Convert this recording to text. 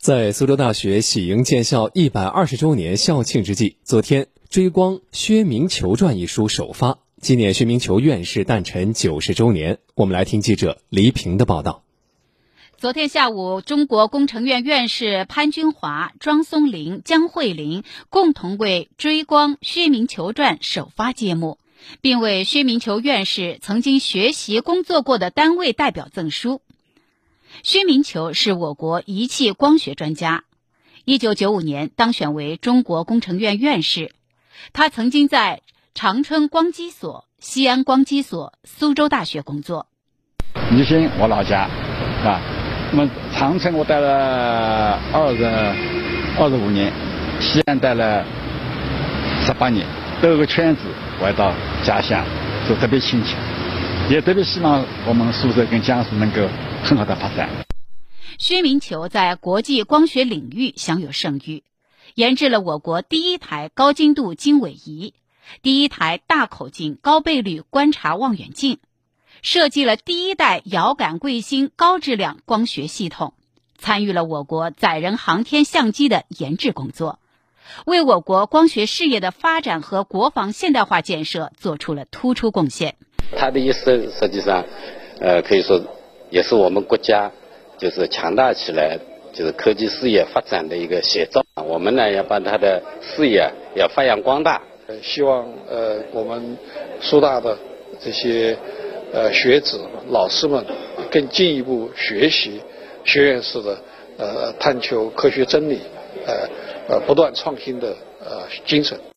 在苏州大学喜迎建校一百二十周年校庆之际，昨天《追光薛明求传》一书首发，纪念薛明求院士诞辰九十周年。我们来听记者黎平的报道。昨天下午，中国工程院院士潘军华、庄松龄、江慧玲共同为《追光薛明求传》首发揭幕，并为薛明求院士曾经学习工作过的单位代表赠书。薛明球是我国仪器光学专家，一九九五年当选为中国工程院院士。他曾经在长春光机所、西安光机所、苏州大学工作。宜兴我老家，啊，那么长春我待了二十二十五年，西安待了十八年，兜个圈子回到家乡，就特别亲切，也特别希望我们苏州跟江苏能够。很好的发展。薛明球在国际光学领域享有盛誉，研制了我国第一台高精度经纬仪、第一台大口径高倍率观察望远镜，设计了第一代遥感卫星高质量光学系统，参与了我国载人航天相机的研制工作，为我国光学事业的发展和国防现代化建设做出了突出贡献。他的一生实际上，呃，可以说。也是我们国家就是强大起来，就是科技事业发展的一个写照。我们呢要把他的事业要发扬光大。希望呃我们苏大的这些呃学子老师们更进一步学习学院式的呃探求科学真理呃呃不断创新的呃精神。